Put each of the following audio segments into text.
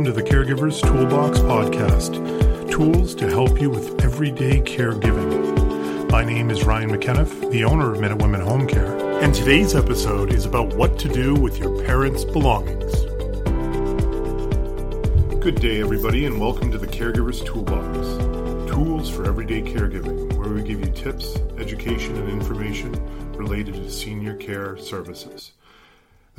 welcome to the Caregivers Toolbox Podcast tools to help you with everyday caregiving. My name is Ryan McKenniff, the owner of Minute Women Home Care, and today's episode is about what to do with your parents' belongings. Good day, everybody, and welcome to the Caregivers Toolbox tools for everyday caregiving, where we give you tips, education, and information related to senior care services.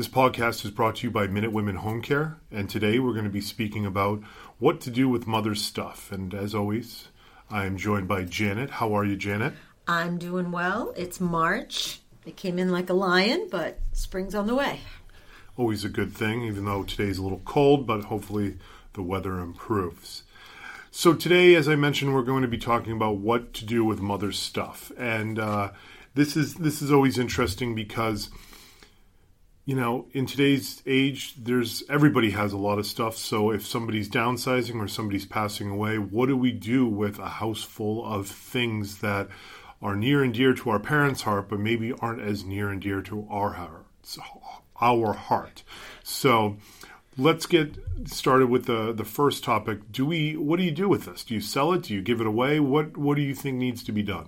This podcast is brought to you by Minute Women Home Care, and today we're going to be speaking about what to do with mother's stuff. And as always, I am joined by Janet. How are you, Janet? I'm doing well. It's March. It came in like a lion, but spring's on the way. Always a good thing, even though today's a little cold, but hopefully the weather improves. So, today, as I mentioned, we're going to be talking about what to do with mother's stuff. And uh, this is this is always interesting because you know, in today's age, there's everybody has a lot of stuff. So if somebody's downsizing or somebody's passing away, what do we do with a house full of things that are near and dear to our parents' heart, but maybe aren't as near and dear to our heart? Our heart. So let's get started with the the first topic. Do we? What do you do with this? Do you sell it? Do you give it away? What What do you think needs to be done?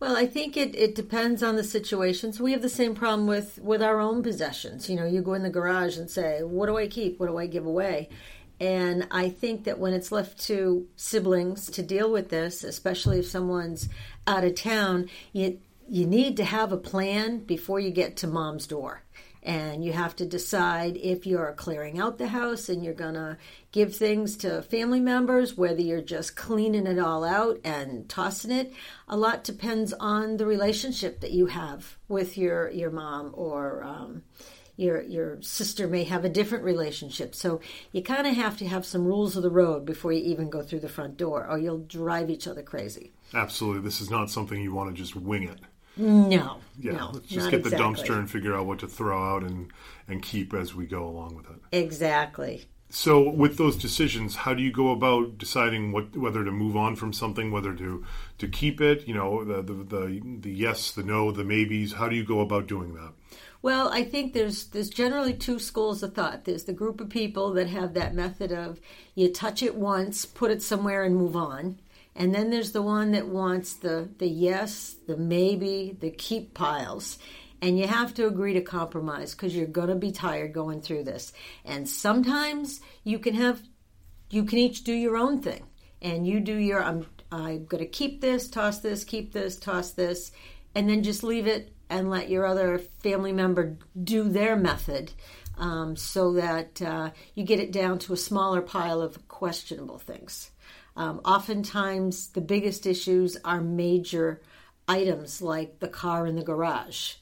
Well, I think it, it depends on the situation. So we have the same problem with, with our own possessions. You know, you go in the garage and say, what do I keep? What do I give away? And I think that when it's left to siblings to deal with this, especially if someone's out of town, you, you need to have a plan before you get to mom's door and you have to decide if you're clearing out the house and you're going to give things to family members, whether you're just cleaning it all out and tossing it. A lot depends on the relationship that you have with your your mom or um, your your sister may have a different relationship. So you kind of have to have some rules of the road before you even go through the front door, or you'll drive each other crazy. Absolutely, this is not something you want to just wing it. No. Yeah. No, let's just get the dumpster and figure out what to throw out and and keep as we go along with it. Exactly. So, with those decisions, how do you go about deciding what whether to move on from something, whether to to keep it? You know, the the the, the yes, the no, the maybes. How do you go about doing that? Well, I think there's there's generally two schools of thought. There's the group of people that have that method of you touch it once, put it somewhere, and move on. And then there's the one that wants the the yes, the maybe, the keep piles. And you have to agree to compromise because you're going to be tired going through this. And sometimes you can have you can each do your own thing. And you do your I'm I'm going to keep this, toss this, keep this, toss this, and then just leave it and let your other family member do their method um, so that uh, you get it down to a smaller pile of questionable things. Um, oftentimes, the biggest issues are major items like the car in the garage.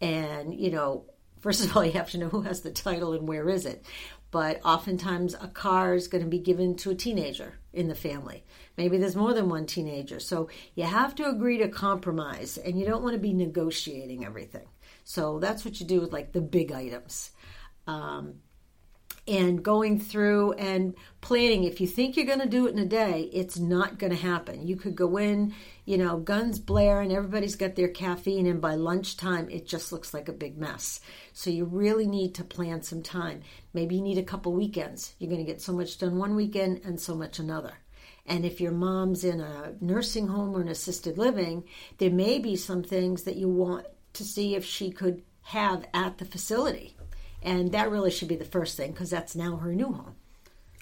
And, you know, first of all, you have to know who has the title and where is it. But oftentimes, a car is going to be given to a teenager in the family. Maybe there's more than one teenager. So you have to agree to compromise, and you don't want to be negotiating everything. So that's what you do with like the big items. Um, and going through and planning. If you think you're going to do it in a day, it's not going to happen. You could go in, you know, guns blare and everybody's got their caffeine, and by lunchtime, it just looks like a big mess. So you really need to plan some time. Maybe you need a couple weekends. You're going to get so much done one weekend and so much another. And if your mom's in a nursing home or an assisted living, there may be some things that you want to see if she could have at the facility and that really should be the first thing because that's now her new home.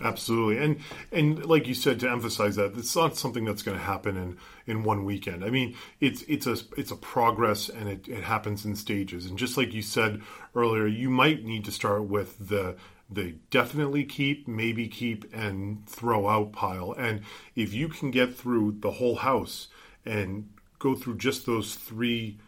Absolutely. And and like you said to emphasize that it's not something that's going to happen in in one weekend. I mean it's it's a it's a progress and it, it happens in stages. And just like you said earlier you might need to start with the the definitely keep maybe keep and throw out pile. And if you can get through the whole house and go through just those three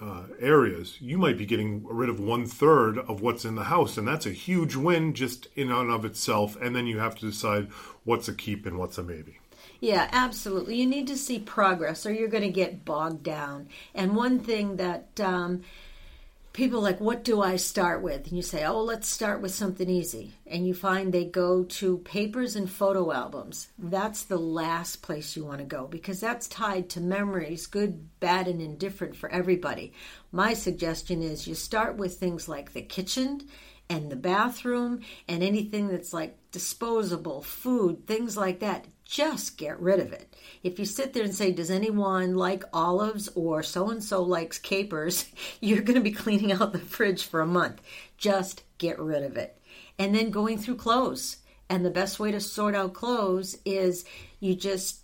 uh, areas, you might be getting rid of one third of what's in the house, and that's a huge win just in and of itself. And then you have to decide what's a keep and what's a maybe. Yeah, absolutely. You need to see progress, or you're going to get bogged down. And one thing that um, people like, what do I start with? And you say, oh, let's start with something easy. And you find they go to papers and photo albums. That's the last place you want to go because that's tied to memories, good, bad, and indifferent for everybody. My suggestion is you start with things like the kitchen and the bathroom and anything that's like disposable food, things like that, just get rid of it. If you sit there and say, Does anyone like olives or so and so likes capers? You're going to be cleaning out the fridge for a month. Just get rid of it. And then going through clothes. And the best way to sort out clothes is you just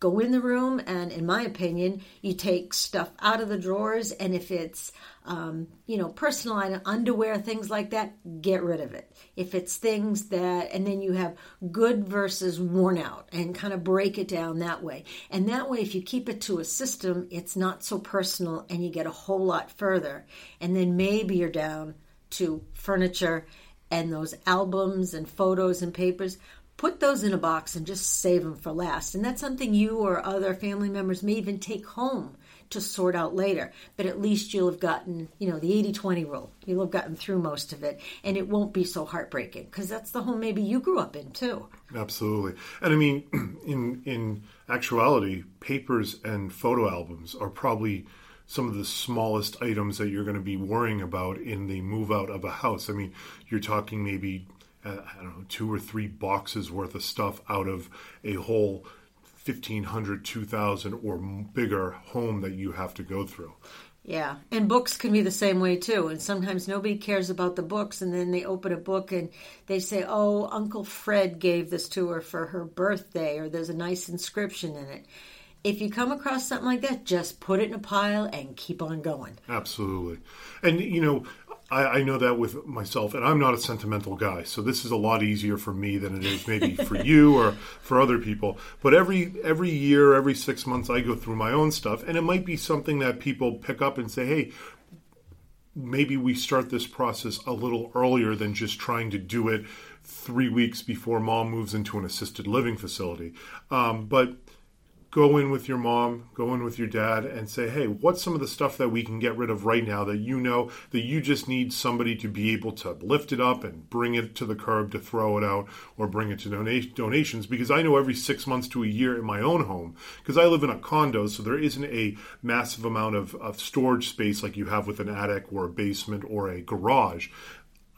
go in the room and in my opinion you take stuff out of the drawers and if it's um, you know personal underwear things like that get rid of it. If it's things that and then you have good versus worn out and kind of break it down that way. And that way if you keep it to a system it's not so personal and you get a whole lot further. And then maybe you're down to furniture and those albums and photos and papers put those in a box and just save them for last. And that's something you or other family members may even take home to sort out later. But at least you'll have gotten, you know, the 80 20 rule. You'll have gotten through most of it and it won't be so heartbreaking because that's the home maybe you grew up in too. Absolutely. And I mean, in, in actuality, papers and photo albums are probably some of the smallest items that you're going to be worrying about in the move out of a house. I mean, you're talking maybe uh, I don't know, two or three boxes worth of stuff out of a whole 1500 2000 or bigger home that you have to go through. Yeah and books can be the same way too and sometimes nobody cares about the books and then they open a book and they say oh uncle fred gave this to her for her birthday or there's a nice inscription in it. If you come across something like that just put it in a pile and keep on going. Absolutely. And you know I, I, know that with myself, and I'm not a sentimental guy, so this is a lot easier for me than it is maybe for you or for other people. But every every year, every six months, I go through my own stuff, and it might be something that people pick up and say, "Hey, maybe we start this process a little earlier than just trying to do it three weeks before mom moves into an assisted living facility." Um, but go in with your mom, go in with your dad, and say, hey, what's some of the stuff that we can get rid of right now that you know that you just need somebody to be able to lift it up and bring it to the curb to throw it out or bring it to donate, donations? Because I know every six months to a year in my own home, because I live in a condo, so there isn't a massive amount of, of storage space like you have with an attic or a basement or a garage.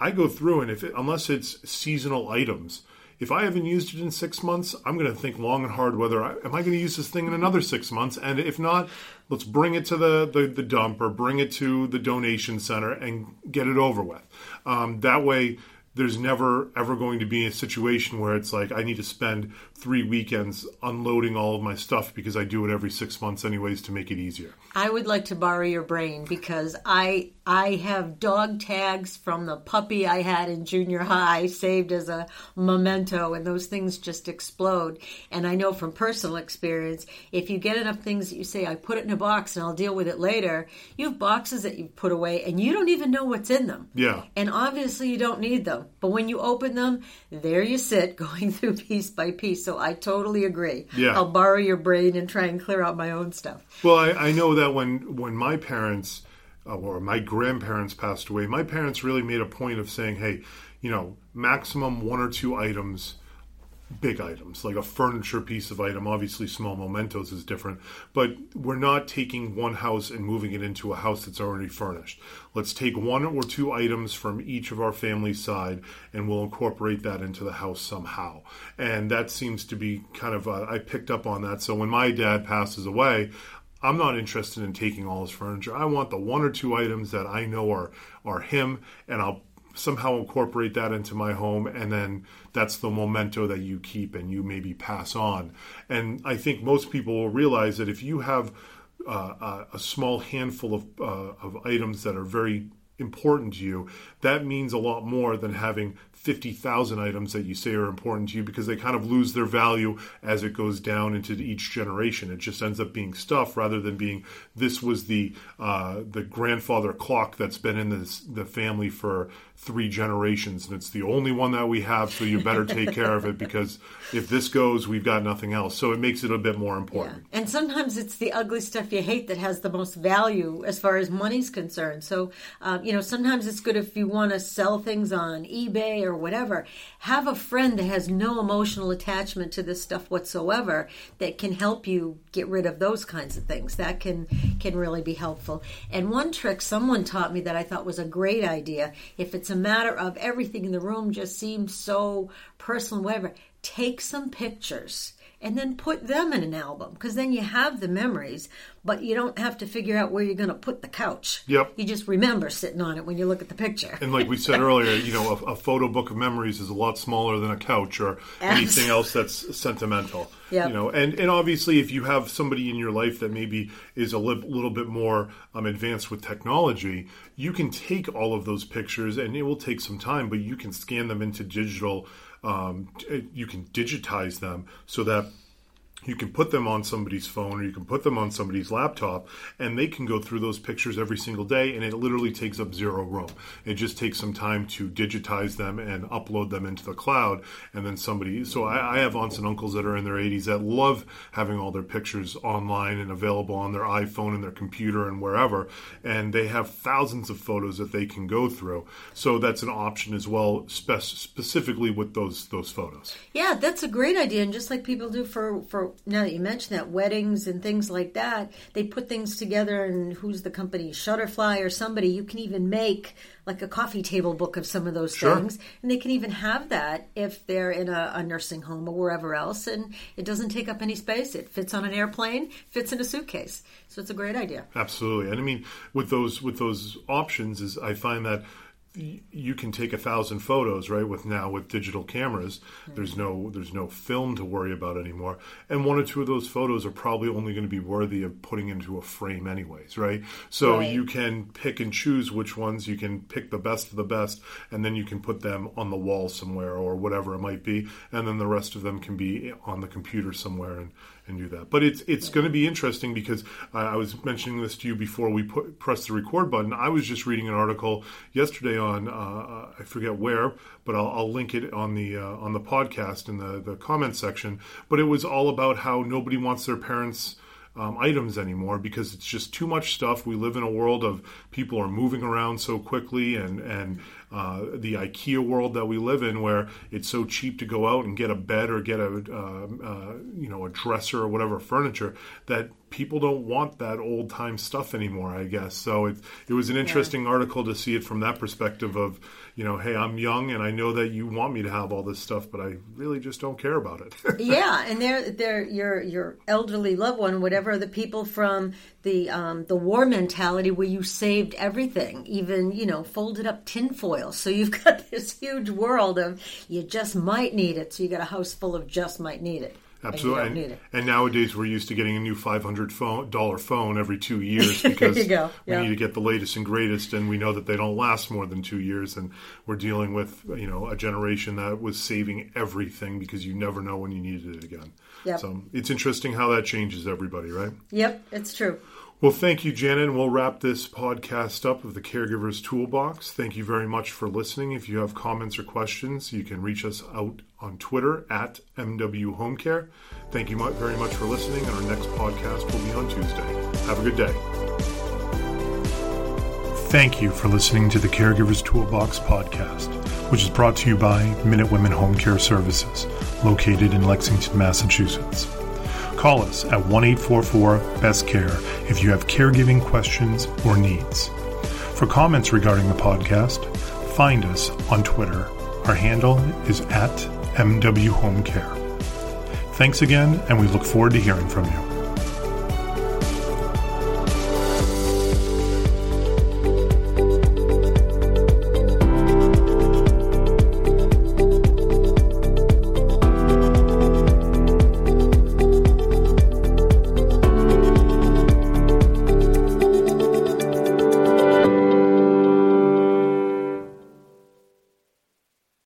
I go through and if it, unless it's seasonal items, if I haven't used it in six months, I'm going to think long and hard whether I, am I going to use this thing in another six months, and if not, let's bring it to the, the, the dump or bring it to the donation center and get it over with. Um, that way, there's never ever going to be a situation where it's like I need to spend three weekends unloading all of my stuff because I do it every six months anyways to make it easier. I would like to borrow your brain because I I have dog tags from the puppy I had in junior high saved as a memento, and those things just explode. And I know from personal experience, if you get enough things that you say, I put it in a box and I'll deal with it later, you have boxes that you put away and you don't even know what's in them. Yeah. And obviously you don't need them. But when you open them, there you sit going through piece by piece. So I totally agree. Yeah. I'll borrow your brain and try and clear out my own stuff. Well, I, I know that when when my parents uh, or my grandparents passed away, my parents really made a point of saying, hey, you know, maximum one or two items, big items, like a furniture piece of item. Obviously, small mementos is different, but we're not taking one house and moving it into a house that's already furnished. Let's take one or two items from each of our family side and we'll incorporate that into the house somehow. And that seems to be kind of, uh, I picked up on that. So when my dad passes away, I'm not interested in taking all his furniture. I want the one or two items that I know are are him, and I'll somehow incorporate that into my home, and then that's the memento that you keep and you maybe pass on. And I think most people will realize that if you have uh, a small handful of uh, of items that are very important to you, that means a lot more than having 50,000 items that you say are important to you because they kind of lose their value as it goes down into each generation. It just ends up being stuff rather than being this was the uh, the grandfather clock that's been in this, the family for three generations and it's the only one that we have so you better take care of it because if this goes we've got nothing else so it makes it a bit more important yeah. and sometimes it's the ugly stuff you hate that has the most value as far as money's concerned so uh, you know sometimes it's good if you want to sell things on ebay or whatever, have a friend that has no emotional attachment to this stuff whatsoever that can help you get rid of those kinds of things. That can can really be helpful. And one trick someone taught me that I thought was a great idea, if it's a matter of everything in the room just seems so personal, whatever, take some pictures and then put them in an album because then you have the memories, but you don't have to figure out where you're going to put the couch. Yep. You just remember sitting on it when you look at the picture. And like we said earlier, you know, a, a, photo book of memories is a lot smaller than a couch or anything else that's sentimental. Yep. You know, and, and obviously, if you have somebody in your life that maybe is a li- little bit more um, advanced with technology, you can take all of those pictures, and it will take some time, but you can scan them into digital um, you can digitize them so that you can put them on somebody's phone or you can put them on somebody's laptop and they can go through those pictures every single day and it literally takes up zero room. It just takes some time to digitize them and upload them into the cloud and then somebody so i, I have aunts and uncles that are in their 80s that love having all their pictures online and available on their iphone and their computer and wherever and they have thousands of photos that they can go through. So that's an option as well spe- specifically with those those photos. Yeah that's a great idea and just like people do for for now that you mention that weddings and things like that they put things together and who's the company shutterfly or somebody you can even make like a coffee table book of some of those sure. things. And they can even have that if they're in a, a, nursing home or wherever else and it doesn't take up any space. It fits on an airplane fits in a suitcase. So it's a great idea. Absolutely. And i mean with those with those options is i find that you can take a thousand photos right with now with digital cameras mm-hmm. there's no there's no film to worry about anymore and one or two of those photos are probably only going to be worthy of putting into a frame anyways right so right. you can pick and choose which ones you can pick the best of the best and then you can put them on the wall somewhere or whatever it might be and then the rest of them can be on the computer somewhere and and do that. But it's it's going to be interesting because I was mentioning this to you before we put press the record button. I was just reading an article yesterday on uh, uh, I forget where, but I'll, I'll link it on the uh, on the podcast in the the comment section. But it was all about how nobody wants their parents. Um, items anymore because it's just too much stuff. We live in a world of people are moving around so quickly, and and uh, the IKEA world that we live in, where it's so cheap to go out and get a bed or get a uh, uh, you know a dresser or whatever furniture that people don't want that old time stuff anymore. I guess so. It it was an interesting yeah. article to see it from that perspective of you know, hey, I'm young and I know that you want me to have all this stuff, but I really just don't care about it. yeah, and they're they're your your elderly loved one, whatever the people from the um, the war mentality where you saved everything, even you know folded up tinfoil. So you've got this huge world of you just might need it. So you got a house full of just might need it. Absolutely. And, and, nowadays we're used to getting a new five hundred dollar phone every two years because we yeah. need to get the latest and greatest, and we know that they don't last more than two years. And we're dealing with you know a generation that was saving everything because you never know when you needed it again. Yep. So it's interesting how that changes everybody, right? Yep, it's true. Well, thank you, Janet. And we'll wrap this podcast up of the Caregiver's Toolbox. Thank you very much for listening. If you have comments or questions, you can reach us out on Twitter at MW Home Care. Thank you very much for listening, and our next podcast will be on Tuesday. Have a good day. Thank you for listening to the Caregiver's Toolbox podcast, which is brought to you by Minute Women Home Care Services, located in Lexington, Massachusetts. Call us at 1 844 Best Care if you have caregiving questions or needs. For comments regarding the podcast, find us on Twitter. Our handle is at MW Home Care. Thanks again, and we look forward to hearing from you.